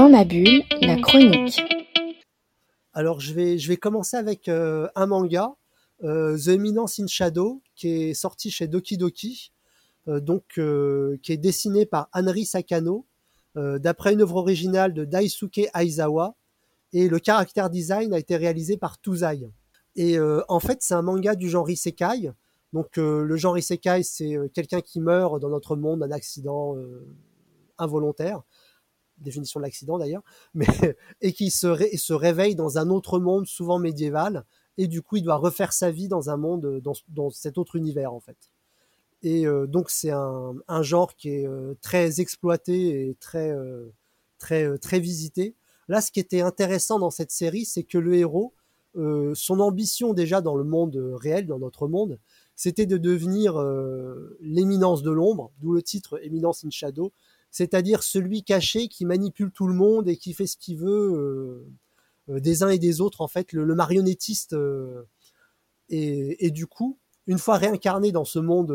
Dans ma bulle, la chronique. Alors je vais, commencer avec euh, un manga, euh, The Eminence in Shadow, qui est sorti chez Doki Doki, euh, donc qui est dessiné par Henri Sakano, d'après une œuvre originale de Daisuke Aizawa, et le caractère design a été réalisé par Tuzai. Et en fait, c'est un manga du genre isekai. Donc le genre isekai, c'est quelqu'un qui meurt dans notre monde d'un accident involontaire définition de l'accident d'ailleurs, mais et qui se, réveille dans un autre monde, souvent médiéval, et du coup il doit refaire sa vie dans un monde, dans, cet autre univers en fait. Et euh, donc c'est un, genre qui est euh, très exploité et très euh, très très visité. Là, ce qui était intéressant dans cette série, c'est que le héros, son ambition déjà dans le monde réel, dans notre monde, c'était de devenir l'éminence de l'ombre, d'où le titre Éminence in Shadow, c'est-à-dire celui caché qui manipule tout le monde et qui fait ce qu'il veut euh, euh, des uns et des autres, en fait, le, marionnettiste. Euh, et, du coup, une fois réincarné dans ce monde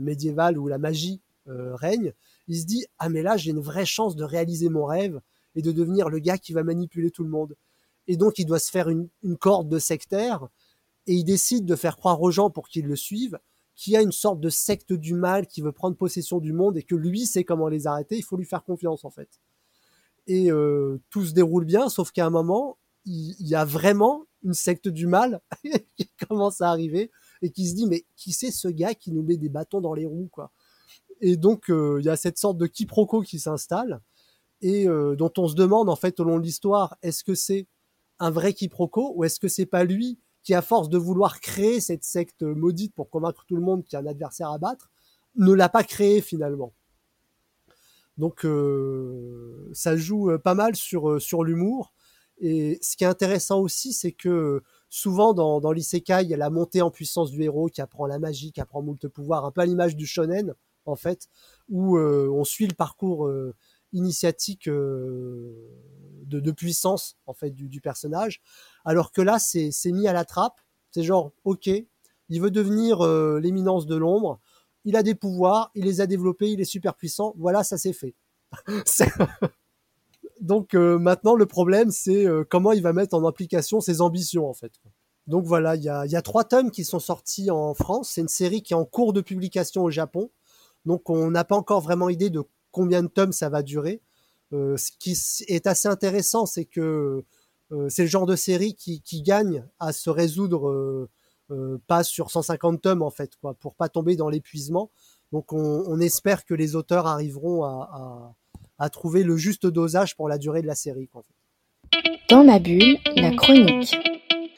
médiéval où la magie règne, il se dit ah mais là j'ai une vraie chance de réaliser mon rêve et de devenir le gars qui va manipuler tout le monde. Et donc il doit se faire une, une corde de sectaire et il décide de faire croire aux gens pour qu'ils le suivent qui a une sorte de secte du mal qui veut prendre possession du monde et que lui sait comment les arrêter, il faut lui faire confiance en fait. Et euh, tout se déroule bien, sauf qu'à un moment, il, y a vraiment une secte du mal qui commence à arriver et qui se dit mais qui c'est ce gars qui nous met des bâtons dans les roues quoi? Et donc euh, il y a cette sorte de quiproquo qui s'installe et euh, dont on se demande en fait au long de l'histoire est-ce que c'est un vrai quiproquo ou est-ce que c'est pas lui qui, à force de vouloir créer cette secte maudite pour convaincre tout le monde qu'il y a un adversaire à battre, ne l'a pas créé finalement. Donc euh, ça joue euh, pas mal sur, euh, sur l'humour. Et ce qui est intéressant aussi, c'est que souvent dans, dans l'isekai, il y a la montée en puissance du héros qui apprend la magie, qui apprend moult pouvoir, un peu à l'image du shonen, en fait, où on suit le parcours initiatique de, puissance en fait du, personnage. Alors que là, c'est mis à la trappe. C'est genre, ok, il veut devenir euh, l'éminence de l'ombre. Il a des pouvoirs, il les a développés, il est super puissant. Voilà, ça c'est fait. Donc euh, maintenant, le problème, c'est euh, comment il va mettre en application ses ambitions, en fait. Donc voilà, il y a, y a, trois tomes qui sont sortis en France. C'est une série qui est en cours de publication au Japon. Donc on n'a pas encore vraiment idée de combien de tomes ça va durer. Euh, ce qui est assez intéressant, c'est que euh, c'est le genre de série qui, gagne à se résoudre euh, pas sur 150 tomes en fait, quoi, pour pas tomber dans l'épuisement. Donc on, espère que les auteurs arriveront à, trouver le juste dosage pour la durée de la série. Dans ma bulle, la chronique.